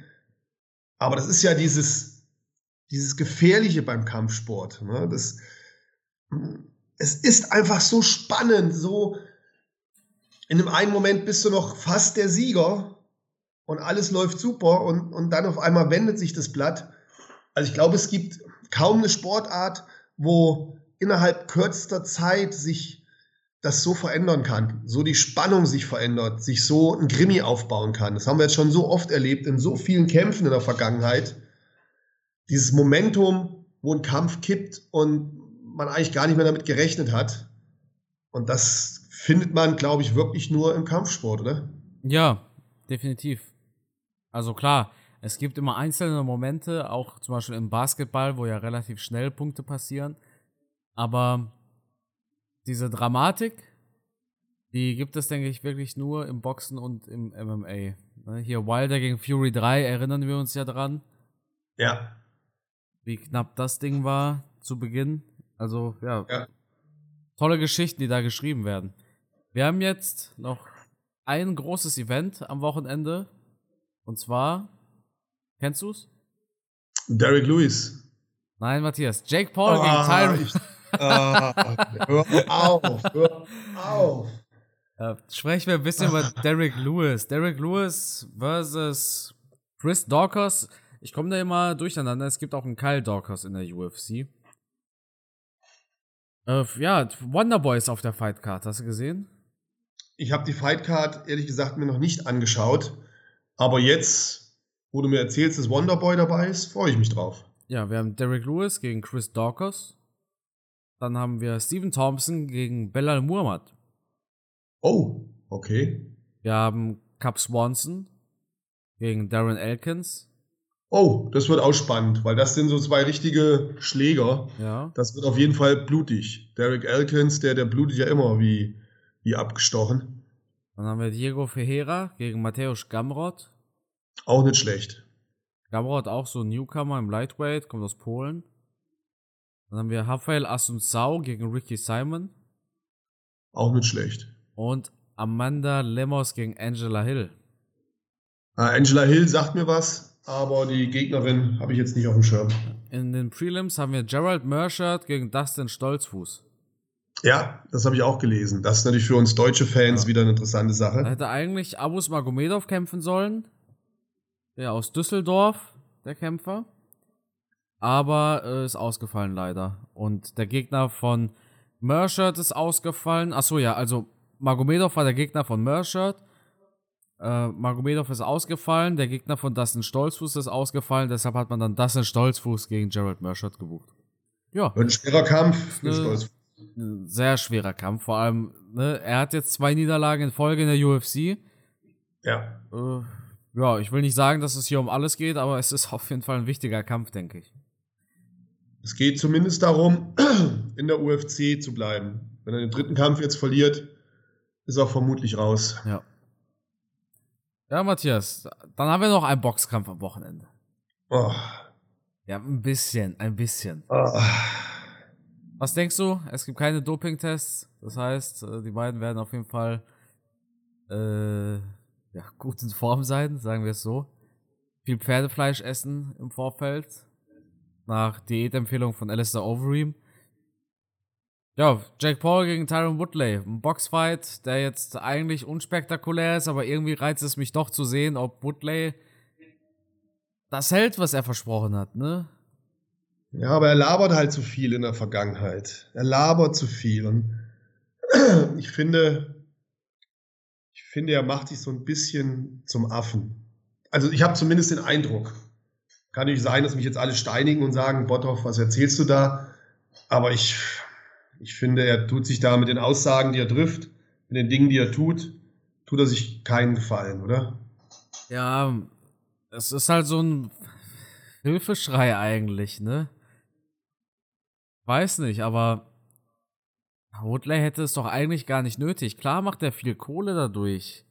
Aber das ist ja dieses, dieses Gefährliche beim Kampfsport. Ne? Das, es ist einfach so spannend, so in dem einen Moment bist du noch fast der Sieger und alles läuft super und, und dann auf einmal wendet sich das Blatt. Also ich glaube, es gibt kaum eine Sportart, wo innerhalb kürzester Zeit sich das so verändern kann, so die Spannung sich verändert, sich so ein Grimmi aufbauen kann. Das haben wir jetzt schon so oft erlebt in so vielen Kämpfen in der Vergangenheit. Dieses Momentum, wo ein Kampf kippt und man eigentlich gar nicht mehr damit gerechnet hat. Und das findet man, glaube ich, wirklich nur im Kampfsport, oder? Ja, definitiv. Also klar, es gibt immer einzelne Momente, auch zum Beispiel im Basketball, wo ja relativ schnell Punkte passieren. Aber diese Dramatik, die gibt es, denke ich, wirklich nur im Boxen und im MMA. Ne, hier Wilder gegen Fury 3, erinnern wir uns ja dran. Ja. Wie knapp das Ding war zu Beginn. Also, ja. ja. Tolle Geschichten, die da geschrieben werden. Wir haben jetzt noch ein großes Event am Wochenende. Und zwar, kennst du's? Derek Lewis. Nein, Matthias. Jake Paul oh, gegen Tyron. Uh, hör auf, hör auf. Ja, sprechen wir ein bisschen über Derek Lewis. Derek Lewis versus Chris Dawkins. Ich komme da immer durcheinander. Es gibt auch einen Kyle Dawkins in der UFC. Äh, ja, Wonderboy ist auf der Fightcard. Hast du gesehen? Ich habe die Fightcard ehrlich gesagt mir noch nicht angeschaut. Aber jetzt, wo du mir erzählst, dass Wonderboy dabei ist, freue ich mich drauf. Ja, wir haben Derek Lewis gegen Chris Dawkins. Dann haben wir Stephen Thompson gegen Bellal Muhammad. Oh, okay. Wir haben Cap Swanson gegen Darren Elkins. Oh, das wird auch spannend, weil das sind so zwei richtige Schläger. Ja. Das wird auf jeden Fall blutig. Derek Elkins, der, der blutet ja immer wie, wie abgestochen. Dann haben wir Diego Ferreira gegen Mateusz Gamrot. Auch nicht schlecht. Gamrot auch so ein Newcomer im Lightweight, kommt aus Polen. Dann haben wir Rafael Asunsao gegen Ricky Simon. Auch nicht schlecht. Und Amanda Lemos gegen Angela Hill. Uh, Angela Hill sagt mir was, aber die Gegnerin habe ich jetzt nicht auf dem Schirm. In den Prelims haben wir Gerald Merschert gegen Dustin Stolzfuß. Ja, das habe ich auch gelesen. Das ist natürlich für uns deutsche Fans ja. wieder eine interessante Sache. Da hätte eigentlich Abus Magomedov kämpfen sollen. Der aus Düsseldorf, der Kämpfer aber äh, ist ausgefallen leider. Und der Gegner von Mershert ist ausgefallen. Achso, ja, also Magomedov war der Gegner von Mershert. Äh, Magomedov ist ausgefallen, der Gegner von Dustin Stolzfuß ist ausgefallen, deshalb hat man dann Dustin Stolzfuß gegen Gerald Mershert gebucht. Ja. Ein schwerer Kampf für Stolzfuß. Ein sehr schwerer Kampf, vor allem, ne, er hat jetzt zwei Niederlagen in Folge in der UFC. Ja. Äh, ja, ich will nicht sagen, dass es hier um alles geht, aber es ist auf jeden Fall ein wichtiger Kampf, denke ich. Es geht zumindest darum, in der UFC zu bleiben. Wenn er den dritten Kampf jetzt verliert, ist er vermutlich raus. Ja. Ja, Matthias, dann haben wir noch einen Boxkampf am Wochenende. Oh. Ja, ein bisschen, ein bisschen. Oh. Was denkst du? Es gibt keine Doping-Tests. Das heißt, äh, die beiden werden auf jeden Fall äh, ja, gut in Form sein, sagen wir es so. Viel Pferdefleisch essen im Vorfeld. Nach Diätempfehlung von Alistair Overeem. Ja, Jack Paul gegen Tyron Woodley. Ein Boxfight, der jetzt eigentlich unspektakulär ist, aber irgendwie reizt es mich doch zu sehen, ob Woodley das hält, was er versprochen hat, ne? Ja, aber er labert halt zu viel in der Vergangenheit. Er labert zu viel. Und ich finde, ich finde, er macht sich so ein bisschen zum Affen. Also ich habe zumindest den Eindruck. Kann nicht sein, dass mich jetzt alle steinigen und sagen, Botthoff, was erzählst du da? Aber ich, ich finde, er tut sich da mit den Aussagen, die er trifft, mit den Dingen, die er tut, tut er sich keinen Gefallen, oder? Ja, es ist halt so ein Hilfeschrei eigentlich, ne? Weiß nicht, aber Woodley hätte es doch eigentlich gar nicht nötig. Klar macht er viel Kohle dadurch.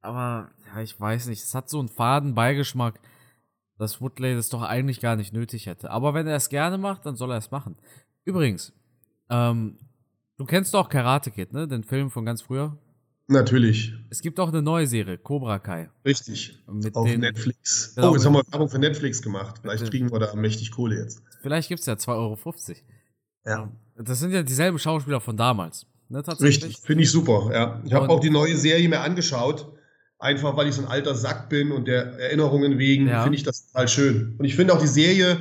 Aber, ja, ich weiß nicht, es hat so einen faden Beigeschmack, dass Woodley das doch eigentlich gar nicht nötig hätte. Aber wenn er es gerne macht, dann soll er es machen. Übrigens, ähm, du kennst doch Karate Kid, ne? Den Film von ganz früher. Natürlich. Es gibt auch eine neue Serie, Cobra Kai. Richtig. Mit Auf den, Netflix. Genau, oh, jetzt haben wir Werbung für Netflix gemacht. Vielleicht kriegen wir da mächtig Kohle jetzt. Vielleicht gibt es ja 2,50 Euro. Ja. Das sind ja dieselben Schauspieler von damals. Ne. Richtig, finde ich super. Ja. Ich habe auch die neue Serie mir angeschaut. Einfach weil ich so ein alter Sack bin und der Erinnerungen wegen Ja. finde ich das total schön. Und ich finde auch die Serie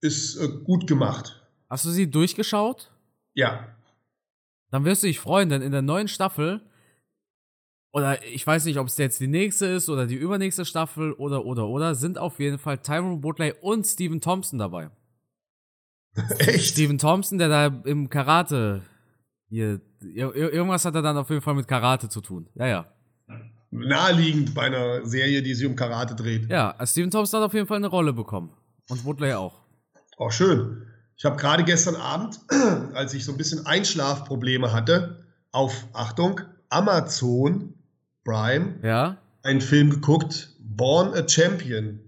ist äh, gut gemacht. Hast du sie durchgeschaut? Ja. Dann wirst du dich freuen, denn in der neuen Staffel, oder ich weiß nicht, ob es jetzt die nächste ist oder die übernächste Staffel oder, oder, oder, sind auf jeden Fall Tyrone Woodley und Stephen Thompson dabei. Echt? Stephen Thompson, der da im Karate, hier, ir ir- irgendwas hat er dann auf jeden Fall mit Karate zu tun. Ja, ja. Naheliegend bei einer Serie, die sich um Karate dreht. Ja, also Stephen Thompson hat auf jeden Fall eine Rolle bekommen. Und Woodley auch. Auch schön. Ich habe gerade gestern Abend, als ich so ein bisschen Einschlafprobleme hatte, auf Achtung, Amazon Prime Ja? einen Film geguckt, Born a Champion.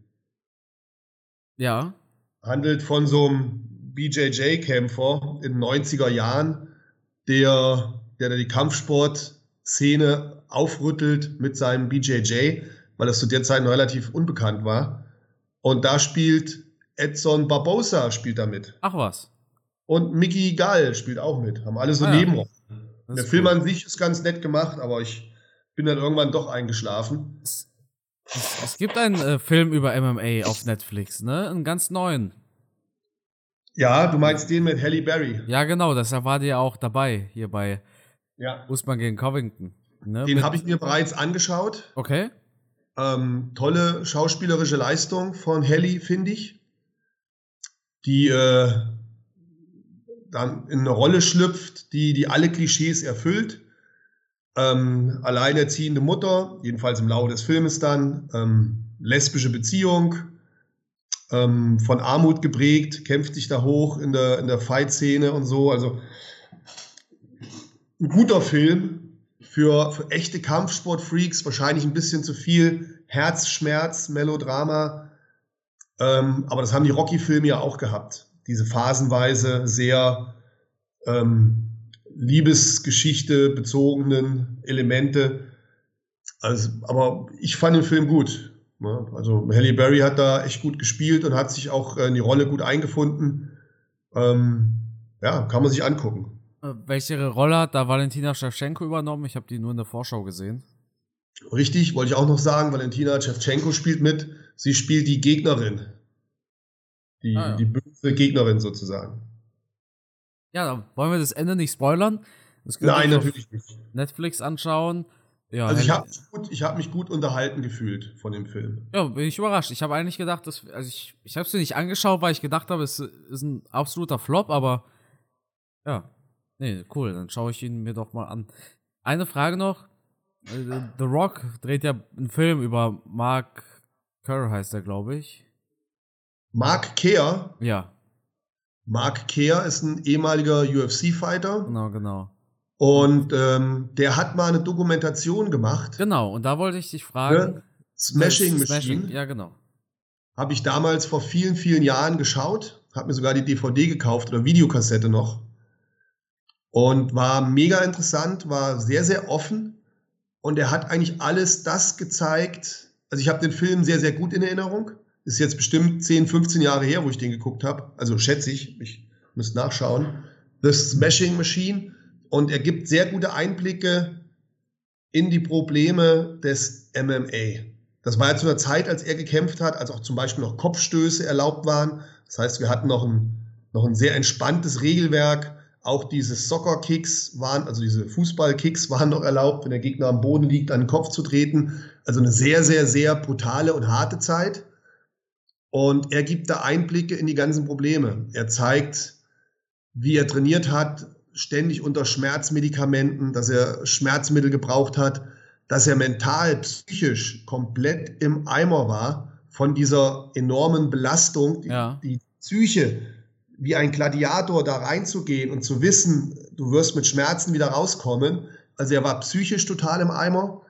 Ja. Handelt von so einem BJJ-Kämpfer in den 90er Jahren, der, der die Kampfsportszene aufrüttelt mit seinem BJJ, weil das zu der Zeit noch relativ unbekannt war. Und da spielt Edson Barbosa spielt da mit. Ach was. Und Mickey Gall spielt auch mit. Haben alle so Ah. Nebenrollen. Der Film cool. an sich ist ganz nett gemacht, aber ich bin dann irgendwann doch eingeschlafen. Es, es, es gibt einen äh, Film über MMA auf Netflix, ne? Einen ganz neuen. Ja, du meinst den mit Halle Berry. Ja, genau, deshalb war ja auch dabei, hier bei Ja. Usman gegen Covington. Ne? Den habe ich mir bereits angeschaut. Okay. Ähm, tolle schauspielerische Leistung von Halle, finde ich. Die äh, dann in eine Rolle schlüpft, die, die alle Klischees erfüllt. Ähm, alleinerziehende Mutter, jedenfalls im Laufe des Filmes dann, ähm, lesbische Beziehung, ähm, von Armut geprägt, kämpft sich da hoch in der, in der Fight-Szene und so. Also ein guter Film für, für echte Kampfsportfreaks, wahrscheinlich ein bisschen zu viel Herzschmerz, Melodrama. Ähm, aber das haben die Rocky-Filme ja auch gehabt. Diese phasenweise sehr ähm, Liebesgeschichte bezogenen Elemente. Also, aber ich fand den Film gut. Ne? Also Halle Berry hat da echt gut gespielt und hat sich auch äh, in die Rolle gut eingefunden. Ähm, ja, kann man sich angucken. Äh, welche Rolle hat da Valentina Shevchenko übernommen? Ich habe die nur in der Vorschau gesehen. Richtig, wollte ich auch noch sagen, Valentina Shevchenko spielt mit. Sie spielt die Gegnerin. Die, Ah, ja. die böse Gegnerin sozusagen. Ja, dann wollen wir das Ende nicht spoilern. Nein, natürlich nicht. Netflix anschauen. Ja, Also ich habe gut, ich hab mich gut unterhalten gefühlt von dem Film. ja, bin ich überrascht. Ich habe eigentlich gedacht, dass, also ich, ich habe es mir nicht angeschaut, weil ich gedacht habe, es ist ein absoluter Flop, aber ja, nee, cool, dann schaue ich ihn mir doch mal an. Eine Frage noch. Äh, The Rock dreht ja einen Film über Mark Kerr, heißt er, glaube ich. Mark Kehr, Ja, Mark Kehr ist ein ehemaliger UFC-Fighter genau, genau. und ähm, der hat mal eine Dokumentation gemacht. Genau, und da wollte ich dich fragen. Ne? Smashing Machine. Ja, genau. Habe ich damals vor vielen, vielen Jahren geschaut. habe mir sogar die DVD gekauft oder Videokassette noch. Und war mega interessant, war sehr, sehr offen. Und er hat eigentlich alles das gezeigt. Also ich habe den Film sehr, sehr gut in Erinnerung. Ist jetzt bestimmt 10, 15 Jahre her, wo ich den geguckt habe. Also schätze ich, ich müsste nachschauen. The Smashing Machine. Und er gibt sehr gute Einblicke in die Probleme des MMA. Das war ja zu einer Zeit, als er gekämpft hat, als auch zum Beispiel noch Kopfstöße erlaubt waren. Das heißt, wir hatten noch ein, noch ein sehr entspanntes Regelwerk. Auch diese Soccer-Kicks waren, also diese Fußball-Kicks waren noch erlaubt, wenn der Gegner am Boden liegt, an den Kopf zu treten. Also eine sehr, sehr, sehr brutale und harte Zeit. Und er gibt da Einblicke in die ganzen Probleme. Er zeigt, wie er trainiert hat, ständig unter Schmerzmedikamenten, dass er Schmerzmittel gebraucht hat, dass er mental, psychisch komplett im Eimer war von dieser enormen Belastung, die, ja. die Psyche, wie ein Gladiator da reinzugehen und zu wissen, du wirst mit Schmerzen wieder rauskommen. Also er war psychisch total im Eimer.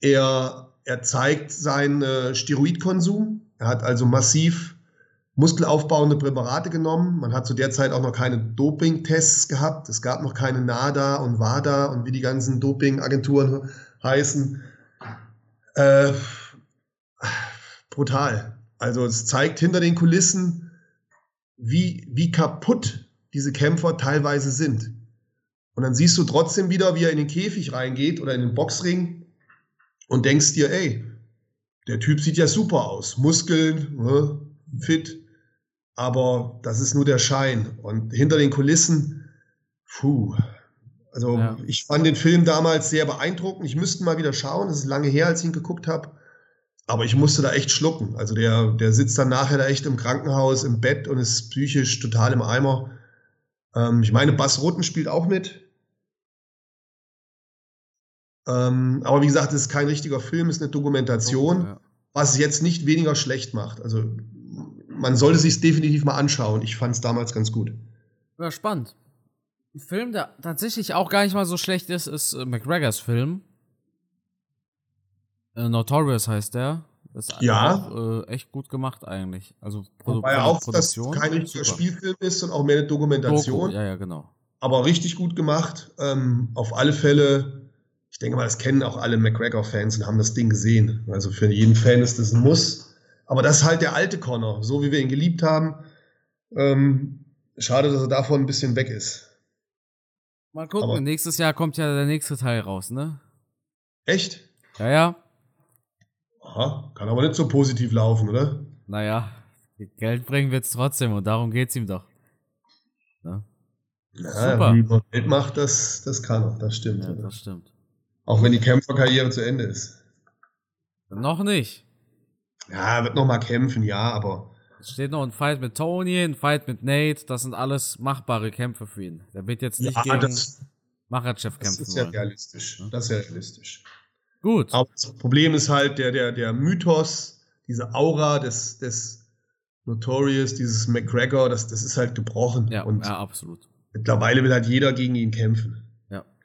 Er, er zeigt seinen äh, Steroidkonsum. Er hat also massiv muskelaufbauende Präparate genommen. Man hat zu der Zeit auch noch keine Doping-Tests gehabt. Es gab noch keine NADA und WADA und wie die ganzen Doping-Agenturen heißen. Äh, brutal. Also es zeigt hinter den Kulissen, wie, wie kaputt diese Kämpfer teilweise sind. Und dann siehst du trotzdem wieder, wie er in den Käfig reingeht oder in den Boxring und denkst dir, ey, der Typ sieht ja super aus. Muskeln, ne, fit aber das ist nur der Schein. Und hinter den Kulissen, puh. Also ja. ich fand den Film damals sehr beeindruckend. Ich müsste mal wieder schauen. Es ist lange her, als ich ihn geguckt habe. Aber ich musste da echt schlucken. Also der, der sitzt dann nachher da echt im Krankenhaus, im Bett und ist psychisch total im Eimer. Ähm, ich meine, Bass Rotten spielt auch mit. Ähm, aber wie gesagt, es ist kein richtiger Film, es ist eine Dokumentation, oh, ja. was es jetzt nicht weniger schlecht macht. Also man sollte sich definitiv mal anschauen. Ich fand es damals ganz gut. Ja, spannend. Ein Film, der tatsächlich auch gar nicht mal so schlecht ist, ist äh, McGregors Film. Äh, Notorious heißt der. Das ist ja. Auch, äh, echt gut gemacht eigentlich. Also Produ Wobei auch, dass kein richtiger Spielfilm ist und auch mehr eine Dokumentation. Doku, ja, ja, genau. Aber richtig gut gemacht. Ähm, auf alle Fälle, denke mal, das kennen auch alle McGregor-Fans und haben das Ding gesehen. Also für jeden Fan ist das ein Muss. Aber das ist halt der alte Connor, so wie wir ihn geliebt haben. Ähm, schade, dass er davon ein bisschen weg ist. Mal gucken, aber nächstes Jahr kommt ja der nächste Teil raus, ne? Echt? Ja, ja. Aha, kann aber nicht so positiv laufen, oder? Naja, Geld bringen wird es trotzdem und darum geht es ihm doch. Ne? Ja, Super. Wie man Geld macht, das, das kann er, das stimmt. Ja, das stimmt. Auch wenn die Kämpferkarriere zu Ende ist. Noch nicht. Ja, wird noch mal kämpfen, ja, aber. Es steht noch ein Fight mit Tony, ein Fight mit Nate. Das sind alles machbare Kämpfe für ihn. Der wird jetzt nicht ja, gegen das, Machachev kämpfen. Das ist ja wollen. realistisch. Das ist ja realistisch. Gut. Aber das Problem ist halt der, der, der Mythos, diese Aura des, des Notorious, dieses McGregor, das, das ist halt gebrochen. Ja, und ja, absolut. Mittlerweile will halt jeder gegen ihn kämpfen.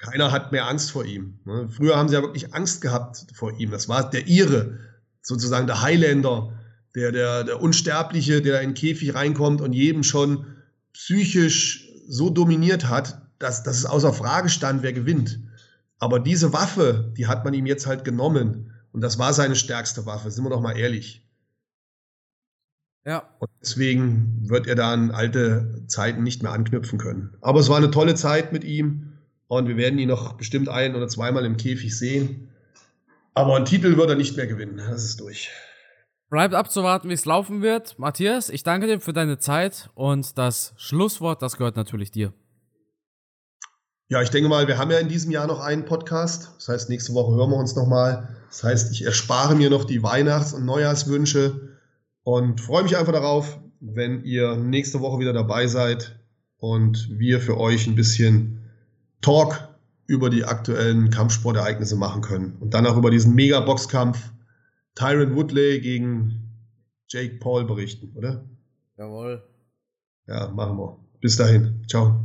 Keiner hat mehr Angst vor ihm. Ne? Früher haben sie ja wirklich Angst gehabt vor ihm. Das war der Ire sozusagen der Highlander, der, der, der Unsterbliche, der in den Käfig reinkommt und jedem schon psychisch so dominiert hat, dass, dass es außer Frage stand, wer gewinnt. Aber diese Waffe, die hat man ihm jetzt halt genommen. Und das war seine stärkste Waffe, sind wir doch mal ehrlich. Ja. Und deswegen wird er da an alte Zeiten nicht mehr anknüpfen können. Aber es war eine tolle Zeit mit ihm und wir werden ihn noch bestimmt ein oder zweimal im Käfig sehen. Aber einen Titel wird er nicht mehr gewinnen. Das ist durch. Bleibt abzuwarten, wie es laufen wird. Matthias, ich danke dir für deine Zeit und das Schlusswort, das gehört natürlich dir. Ja, ich denke mal, wir haben ja in diesem Jahr noch einen Podcast. Das heißt, nächste Woche hören wir uns nochmal. Das heißt, ich erspare mir noch die Weihnachts- und Neujahrswünsche und freue mich einfach darauf, wenn ihr nächste Woche wieder dabei seid und wir für euch ein bisschen Talk über die aktuellen Kampfsportereignisse machen können. Und dann auch über diesen Mega-Boxkampf Tyron Woodley gegen Jake Paul berichten, oder? Jawohl. Ja, machen wir. Bis dahin. Ciao.